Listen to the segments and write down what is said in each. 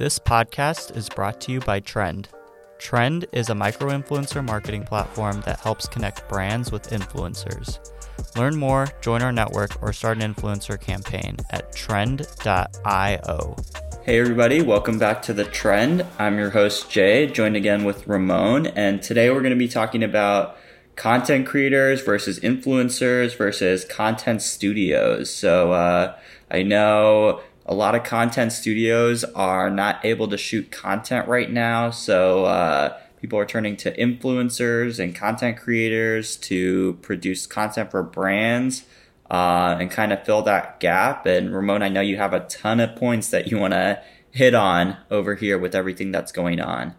This podcast is brought to you by Trend. Trend is a micro influencer marketing platform that helps connect brands with influencers. Learn more, join our network, or start an influencer campaign at trend.io. Hey, everybody, welcome back to The Trend. I'm your host, Jay, joined again with Ramon, and today we're going to be talking about content creators versus influencers versus content studios. So, uh, I know a lot of content studios are not able to shoot content right now. So, uh, people are turning to influencers and content creators to produce content for brands uh, and kind of fill that gap. And Ramon, I know you have a ton of points that you want to hit on over here with everything that's going on.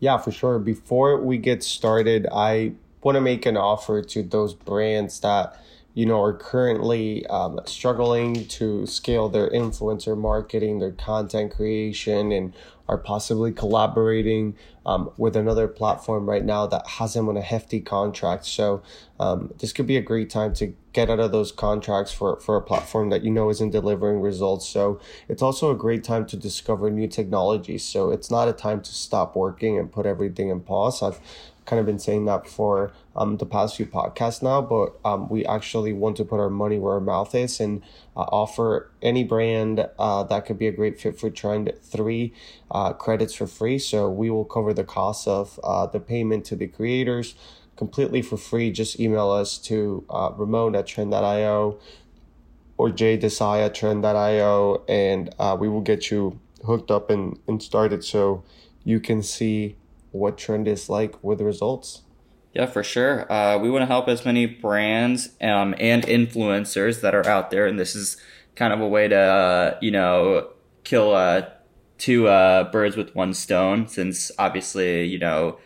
Yeah, for sure. Before we get started, I want to make an offer to those brands that you know, are currently um, struggling to scale their influencer marketing, their content creation, and are possibly collaborating um, with another platform right now that has them on a hefty contract. So um, this could be a great time to get out of those contracts for, for a platform that you know isn't delivering results. So it's also a great time to discover new technologies. So it's not a time to stop working and put everything in pause. I've kind of been saying that for um, the past few podcasts now, but um, we actually want to put our money where our mouth is and uh, offer any brand uh, that could be a great fit for Trend three uh, credits for free. So we will cover the cost of uh, the payment to the creators completely for free. Just email us to uh, Ramon at trend.io or Jay Desai at trend.io and uh, we will get you hooked up and, and started so you can see what trend is like with the results. Yeah, for sure. Uh, we want to help as many brands um, and influencers that are out there, and this is kind of a way to uh, you know kill uh, two uh, birds with one stone. Since obviously you know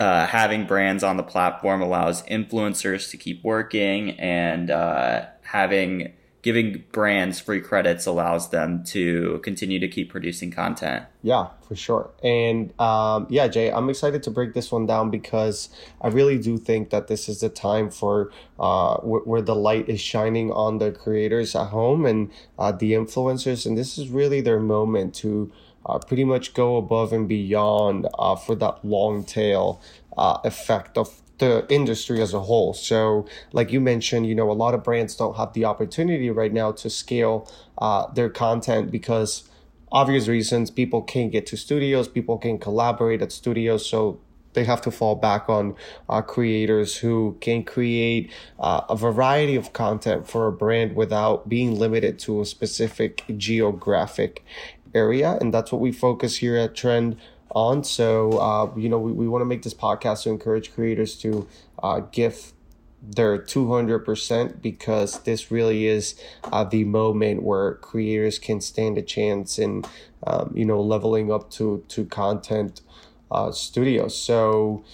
uh, having brands on the platform allows influencers to keep working, and uh, having giving brands free credits allows them to continue to keep producing content. Yeah, for sure. And um, yeah, Jay, I'm excited to break this one down because I really do think that this is the time for uh, w- where the light is shining on the creators at home and uh, the influencers. And this is really their moment to uh, pretty much go above and beyond uh, for that long tail uh, effect of the industry as a whole. So, like you mentioned, you know, a lot of brands don't have the opportunity right now to scale uh, their content because obvious reasons people can't get to studios, people can collaborate at studios. So, they have to fall back on uh, creators who can create uh, a variety of content for a brand without being limited to a specific geographic area. And that's what we focus here at Trend on. So, uh, you know, we, we want to make this podcast to encourage creators to uh, give their 200% because this really is uh, the moment where creators can stand a chance in, um, you know, leveling up to, to content uh, studios. So,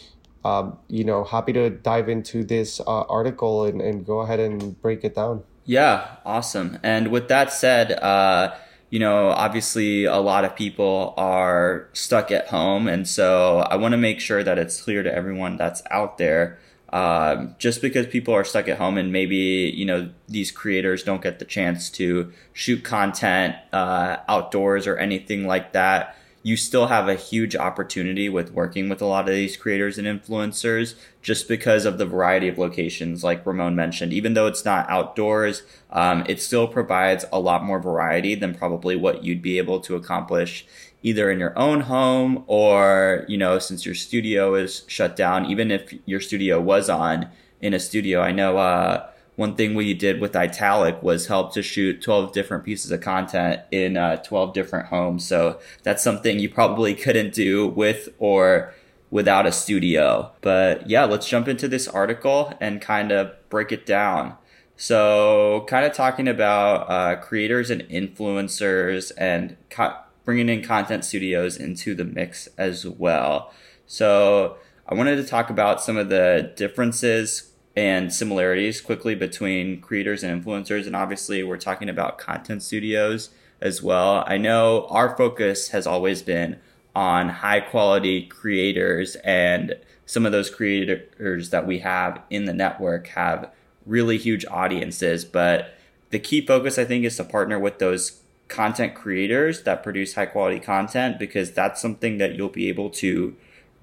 um, you know, happy to dive into this uh, article and, and go ahead and break it down. Yeah, awesome. And with that said, uh, you know, obviously a lot of people are stuck at home. And so I want to make sure that it's clear to everyone that's out there. Um, just because people are stuck at home and maybe, you know, these creators don't get the chance to shoot content uh, outdoors or anything like that, you still have a huge opportunity with working with a lot of these creators and influencers just because of the variety of locations like ramon mentioned. Even though it's not outdoors um, it still provides a lot more variety than probably what you'd be able to accomplish either in your own home or you know since your studio is shut down even if your studio was on in a studio. I know uh, one thing we did with Italic was help to shoot 12 different pieces of content in uh, 12 different homes. So that's something you probably couldn't do with or without a studio. But yeah, let's jump into this article and kind of break it down. So, kind of talking about uh, creators and influencers and co- bringing in content studios into the mix as well. So, I wanted to talk about some of the differences and similarities quickly between creators and influencers. And obviously, we're talking about content studios as well. I know our focus has always been on high quality creators, and some of those creators that we have in the network have really huge audiences. But the key focus, I think, is to partner with those content creators that produce high quality content because that's something that you'll be able to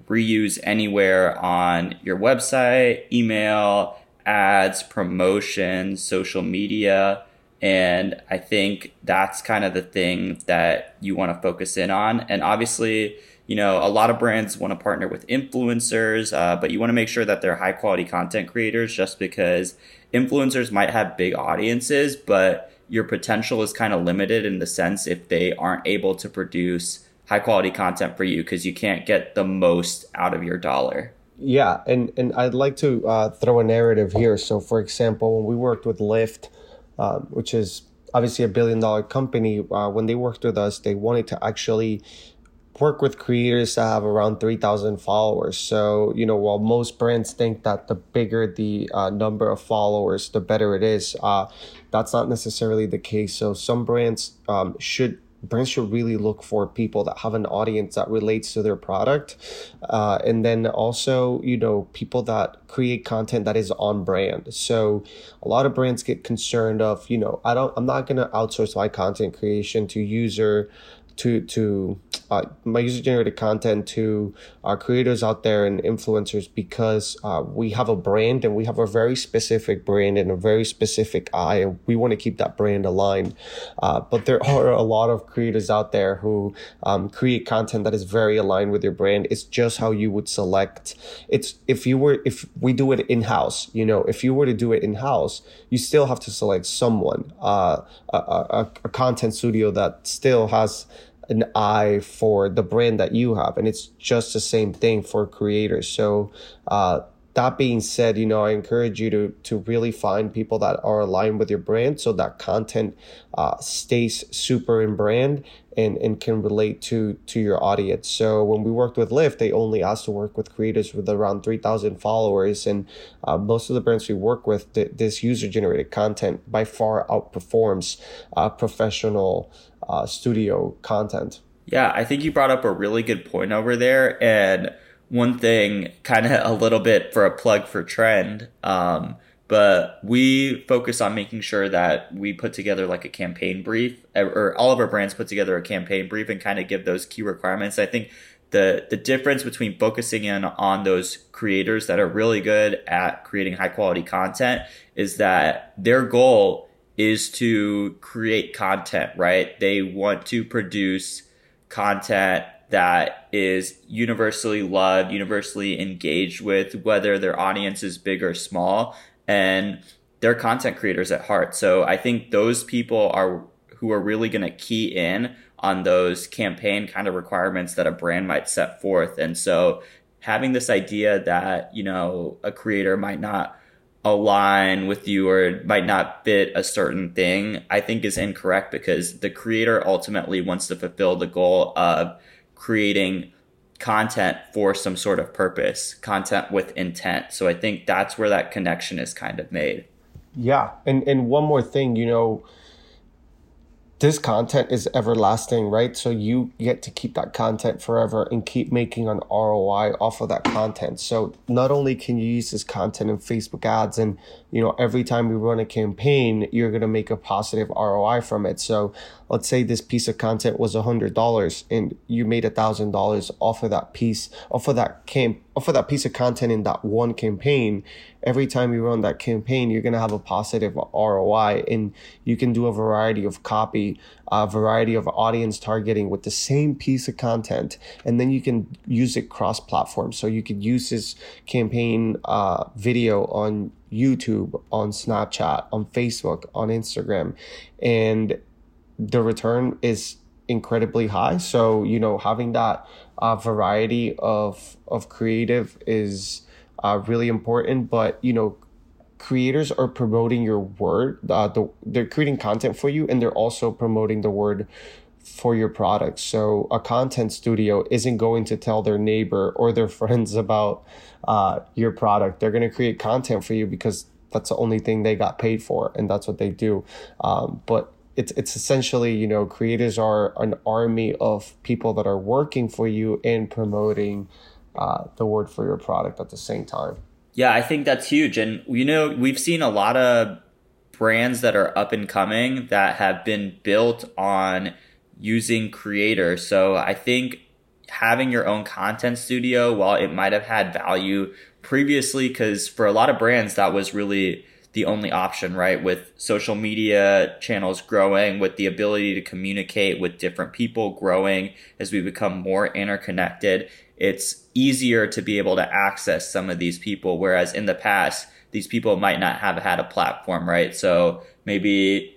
reuse anywhere on your website, email, ads, promotions, social media. And I think that's kind of the thing that you want to focus in on. And obviously, you know, a lot of brands want to partner with influencers, uh, but you want to make sure that they're high quality content creators just because influencers might have big audiences, but your potential is kind of limited in the sense if they aren't able to produce high quality content for you because you can't get the most out of your dollar. Yeah, and and I'd like to uh, throw a narrative here. So, for example, when we worked with Lyft, um, which is obviously a billion dollar company, uh, when they worked with us, they wanted to actually work with creators that have around 3,000 followers. So, you know, while most brands think that the bigger the uh, number of followers, the better it is, uh, that's not necessarily the case. So, some brands um, should brands should really look for people that have an audience that relates to their product uh, and then also you know people that create content that is on brand. So a lot of brands get concerned of you know i don't i'm not going to outsource my content creation to user to to uh, my user generated content to our creators out there and influencers because uh, we have a brand and we have a very specific brand and a very specific eye and we want to keep that brand aligned. Uh, but there are a lot of creators out there who um, create content that is very aligned with your brand. It's just how you would select. It's if you were if we do it in-house you know if you were to do it in-house you still have to select someone uh, a, a, a content studio that still has an eye for the brand that you have. And it's just the same thing for creators. So, uh, that being said, you know, I encourage you to to really find people that are aligned with your brand, so that content uh, stays super in brand and and can relate to to your audience. So when we worked with Lyft, they only asked to work with creators with around three thousand followers, and uh, most of the brands we work with, th- this user generated content by far outperforms uh, professional uh, studio content. Yeah, I think you brought up a really good point over there, and one thing, kind of a little bit for a plug for Trend. Um, but we focus on making sure that we put together like a campaign brief or all of our brands put together a campaign brief and kind of give those key requirements. I think the the difference between focusing in on those creators that are really good at creating high quality content is that their goal is to create content, right? They want to produce content that is universally loved, universally engaged with, whether their audience is big or small, and they're content creators at heart. So I think those people are who are really going to key in on those campaign kind of requirements that a brand might set forth. And so having this idea that, you know, a creator might not align with you or might not fit a certain thing, I think is incorrect because the creator ultimately wants to fulfill the goal of creating content for some sort of purpose, content with intent. So I think that's where that connection is kind of made. Yeah. And and one more thing, you know, this content is everlasting, right? So you get to keep that content forever and keep making an ROI off of that content. So not only can you use this content in Facebook ads and, you know, every time we run a campaign, you're going to make a positive ROI from it. So let's say this piece of content was a hundred dollars and you made a thousand dollars off of that piece, off of that camp, off of that piece of content in that one campaign every time you run that campaign, you're going to have a positive ROI and you can do a variety of copy, a variety of audience targeting with the same piece of content. And then you can use it cross platform. So you could use this campaign uh, video on YouTube, on Snapchat, on Facebook, on Instagram. And the return is incredibly high. So, you know, having that uh, variety of, of creative is, uh, really important. But you know, creators are promoting your word. Uh, the, they're creating content for you, and they're also promoting the word for your product. So a content studio isn't going to tell their neighbor or their friends about uh, your product. They're going to create content for you because that's the only thing they got paid for, and that's what they do. Um, but it's it's essentially you know creators are an army of people that are working for you and promoting uh, the word for your product at the same time. Yeah, I think that's huge. And, you know, we've seen a lot of brands that are up and coming that have been built on using creators. So I think having your own content studio, while it might have had value previously, because for a lot of brands, that was really the only option, right? With social media channels growing, with the ability to communicate with different people growing as we become more interconnected, it's easier to be able to access some of these people. Whereas in the past, these people might not have had a platform, right? So maybe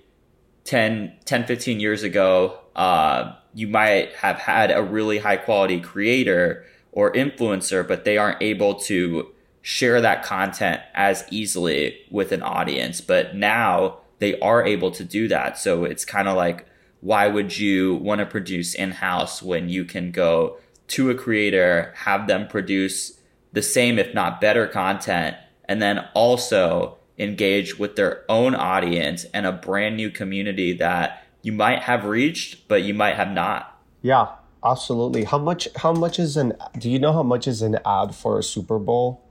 10, 10 15 years ago, uh, you might have had a really high quality creator or influencer, but they aren't able to share that content as easily with an audience. But now they are able to do that. So it's kind of like, why would you want to produce in house when you can go to a creator, have them produce the same, if not better content, and then also engage with their own audience and a brand new community that you might have reached, but you might have not. Yeah, absolutely. How much? How much is an? Do you know how much is an ad for a Super Bowl?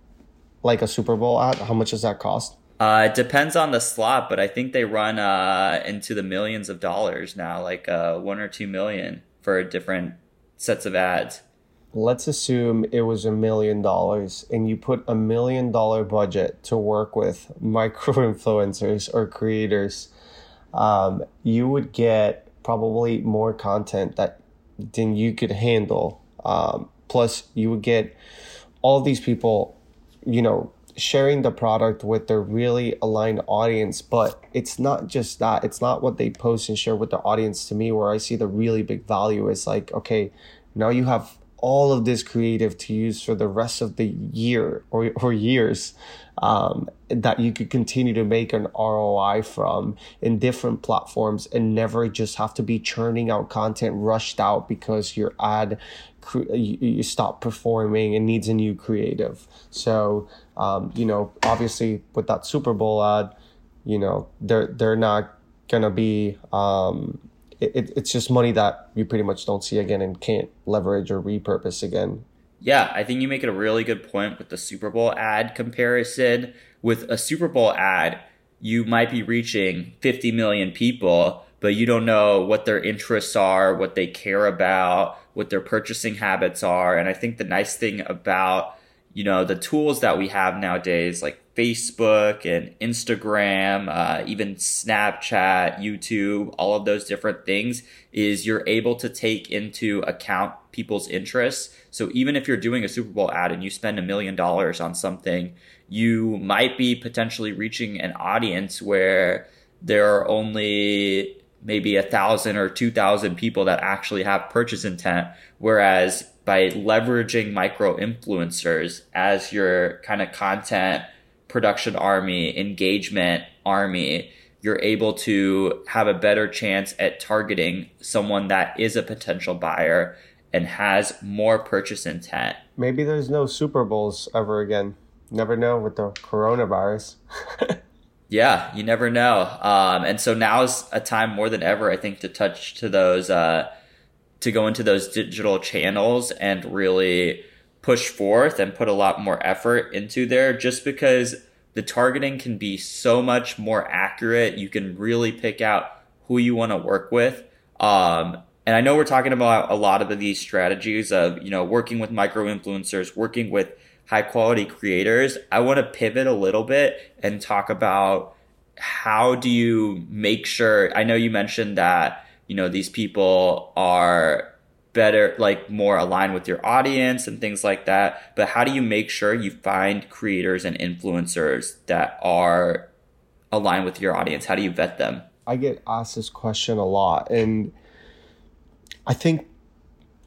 Like a Super Bowl ad, how much does that cost? Uh, it depends on the slot, but I think they run uh, into the millions of dollars now, like uh, one or two million for different sets of ads. Let's assume it was a million dollars and you put a million dollar budget to work with micro influencers or creators. Um, you would get probably more content that than you could handle. Um, plus, you would get all these people you know, sharing the product with their really aligned audience. But it's not just that. It's not what they post and share with the audience to me where I see the really big value is like, okay, now you have all of this creative to use for the rest of the year or, or years um, that you could continue to make an ROI from in different platforms and never just have to be churning out content rushed out because your ad you, you stop performing and needs a new creative. So, um, you know, obviously with that Super Bowl ad, you know, they're they're not gonna be. Um, it, it's just money that you pretty much don't see again and can't leverage or repurpose again. Yeah, I think you make it a really good point with the Super Bowl ad comparison. With a Super Bowl ad, you might be reaching 50 million people, but you don't know what their interests are, what they care about, what their purchasing habits are. And I think the nice thing about, you know, the tools that we have nowadays, like Facebook and Instagram, uh, even Snapchat, YouTube, all of those different things, is you're able to take into account people's interests. So even if you're doing a Super Bowl ad and you spend a million dollars on something, you might be potentially reaching an audience where there are only maybe a thousand or two thousand people that actually have purchase intent. Whereas by leveraging micro influencers as your kind of content production army, engagement army, you're able to have a better chance at targeting someone that is a potential buyer and has more purchase intent. Maybe there's no Super Bowls ever again. Never know with the coronavirus. Yeah, you never know. Um, and so now is a time more than ever, I think, to touch to those, uh, to go into those digital channels and really push forth and put a lot more effort into there just because the targeting can be so much more accurate. You can really pick out who you want to work with. Um, and I know we're talking about a lot of these strategies of, you know, working with micro influencers, working with high quality creators, I want to pivot a little bit and talk about how do you make sure I know you mentioned that, you know, these people are better like more aligned with your audience and things like that, but how do you make sure you find creators and influencers that are aligned with your audience? How do you vet them? I get asked this question a lot and I think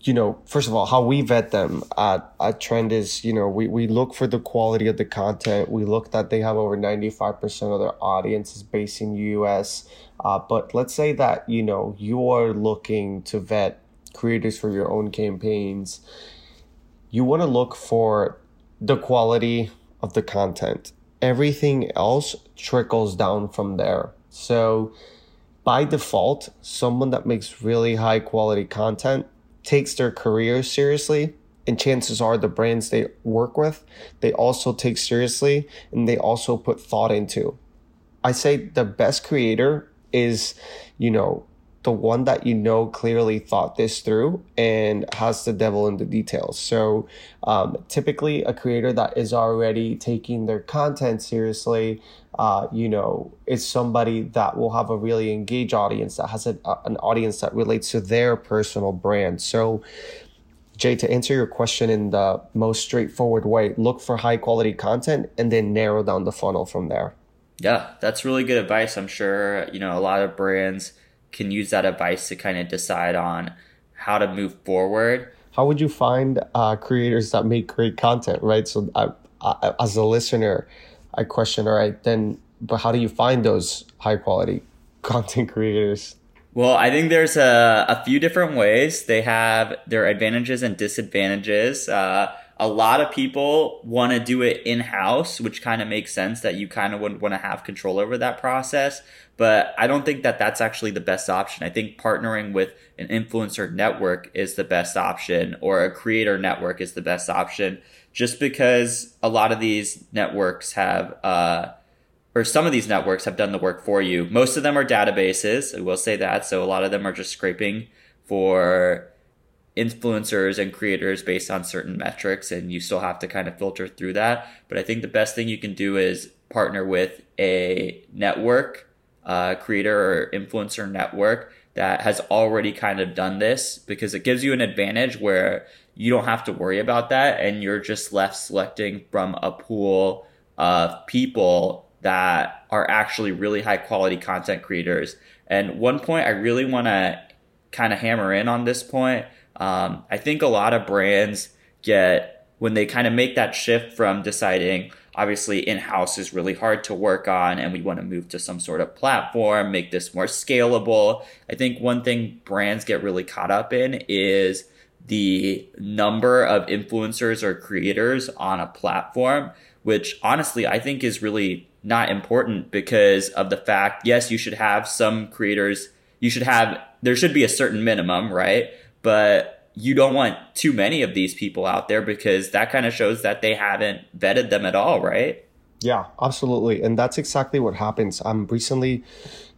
you know, first of all, how we vet them at, at Trend is, you know, we, we look for the quality of the content. We look that they have over 95% of their audience is based in US. Uh, but let's say that, you know, you are looking to vet creators for your own campaigns. You want to look for the quality of the content. Everything else trickles down from there. So by default, someone that makes really high quality content takes their career seriously and chances are the brands they work with they also take seriously and they also put thought into. I say the best creator is, you know, the one that you know clearly thought this through and has the devil in the details. So, um, typically, a creator that is already taking their content seriously, uh, you know, is somebody that will have a really engaged audience that has a, an audience that relates to their personal brand. So, Jay, to answer your question in the most straightforward way, look for high quality content and then narrow down the funnel from there. Yeah, that's really good advice. I'm sure, you know, a lot of brands can use that advice to kind of decide on how to move forward. How would you find uh, creators that make great content, right? So, I, I, as a listener, I question, all right, then, but how do you find those high quality content creators? Well, I think there's a, a few different ways. They have their advantages and disadvantages. Uh, a lot of people want to do it in house, which kind of makes sense that you kind of would want to have control over that process. But I don't think that that's actually the best option. I think partnering with an influencer network is the best option or a creator network is the best option just because a lot of these networks have, uh, or some of these networks have done the work for you. Most of them are databases. I will say that. So a lot of them are just scraping for influencers and creators based on certain metrics and you still have to kind of filter through that. But i think the best thing you can do is partner with a network uh, creator or influencer network that has already kind of done this because it gives you an advantage where you don't have to worry about that and you're just left selecting from a pool of people that are actually really high quality content creators. And one point i really want to kind of hammer in on this point um, I think a lot of brands get when they kind of make that shift from deciding obviously in house is really hard to work on and we want to move to some sort of platform, make this more scalable. I think one thing brands get really caught up in is the number of influencers or creators on a platform, which honestly I think is really not important because of the fact, yes, you should have some creators, you should have, there should be a certain minimum, right? But you don't want too many of these people out there because that kind of shows that they haven't vetted them at all, right? Yeah, absolutely. And that's exactly what happens. I'm recently,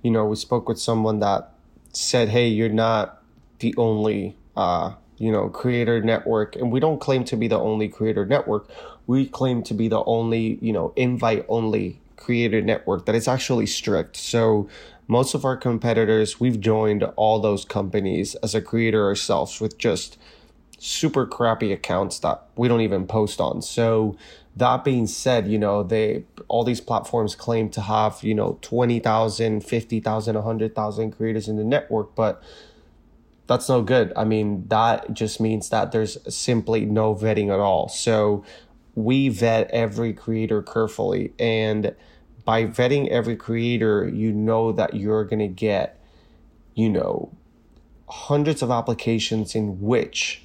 you know, we spoke with someone that said, "Hey, you're not the only uh, you know, creator network and we don't claim to be the only creator network. We claim to be the only, you know, invite only creator network that is actually strict. So most of our competitors, we've joined all those companies as a creator ourselves with just super crappy accounts that we don't even post on. So that being said, you know, they all these platforms claim to have, you know, 20,000, 50,000, 100,000 creators in the network, but that's no good. I mean, that just means that there's simply no vetting at all. So we vet every creator carefully and by vetting every creator, you know that you're going to get, you know, hundreds of applications in which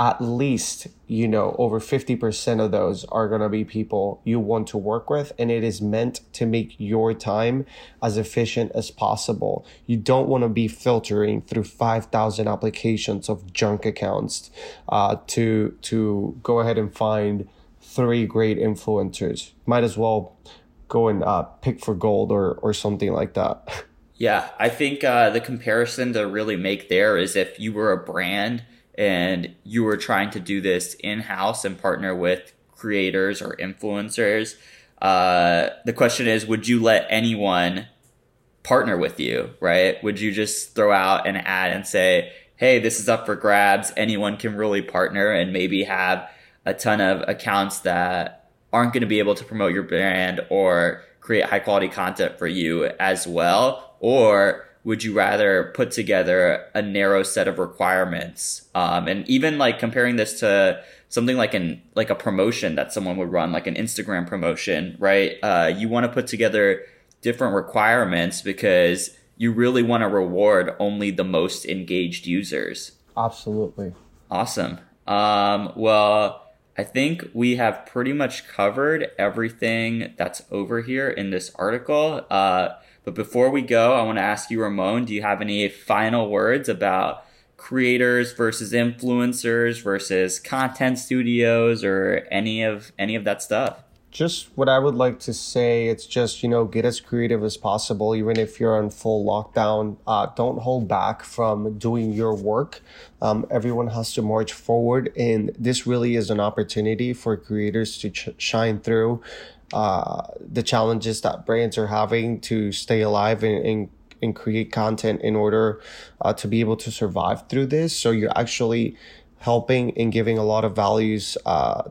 at least, you know, over 50% of those are going to be people you want to work with. And it is meant to make your time as efficient as possible. You don't want to be filtering through 5,000 applications of junk accounts uh, to, to go ahead and find three great influencers. Might as well go and uh, pick for gold or or something like that. Yeah, I think uh, the comparison to really make there is if you were a brand and you were trying to do this in house and partner with creators or influencers. Uh, the question is, would you let anyone partner with you? Right? Would you just throw out an ad and say, "Hey, this is up for grabs. Anyone can really partner," and maybe have a ton of accounts that aren't going to be able to promote your brand or create high quality content for you as well? Or would you rather put together a narrow set of requirements? Um, and even like comparing this to something like an like a promotion that someone would run, like an Instagram promotion, right? Uh, you want to put together different requirements because you really want to reward only the most engaged users. Absolutely. Awesome. Um, well, I think we have pretty much covered everything that's over here in this article. Uh, but before we go, I want to ask you, Ramon, do you have any final words about creators versus influencers versus content studios or any of any of that stuff? Just what I would like to say, it's just, you know, get as creative as possible, even if you're on full lockdown. Uh, don't hold back from doing your work. Um, everyone has to march forward, and this really is an opportunity for creators to ch- shine through uh, the challenges that brands are having to stay alive and, and and create content in order uh, to be able to survive through this. So you're actually helping and giving a lot of values uh,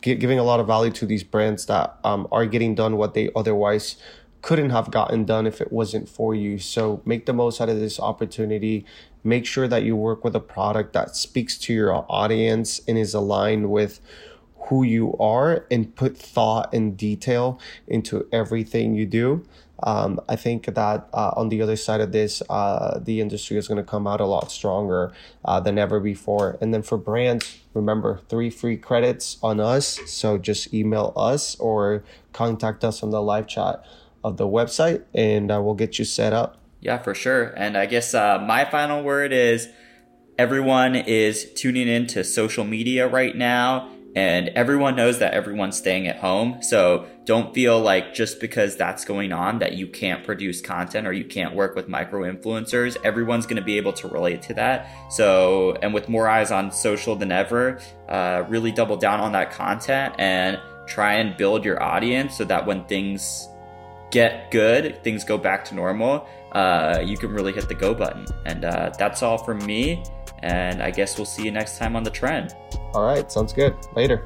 giving a lot of value to these brands that um, are getting done what they otherwise couldn't have gotten done if it wasn't for you. So make the most out of this opportunity. Make sure that you work with a product that speaks to your audience and is aligned with who you are and put thought and detail into everything you do. Um, I think that uh, on the other side of this, uh, the industry is going to come out a lot stronger uh, than ever before. And then for brands, remember three free credits on us. So just email us or contact us on the live chat of the website and uh, we'll get you set up. Yeah, for sure. And I guess uh, my final word is everyone is tuning into social media right now and everyone knows that everyone's staying at home. So don't feel like just because that's going on that you can't produce content or you can't work with micro influencers. Everyone's going to be able to relate to that. So, and with more eyes on social than ever, uh, really double down on that content and try and build your audience so that when things get good, things go back to normal, uh, you can really hit the go button. And uh, that's all from me. And I guess we'll see you next time on the trend. All right. Sounds good. Later.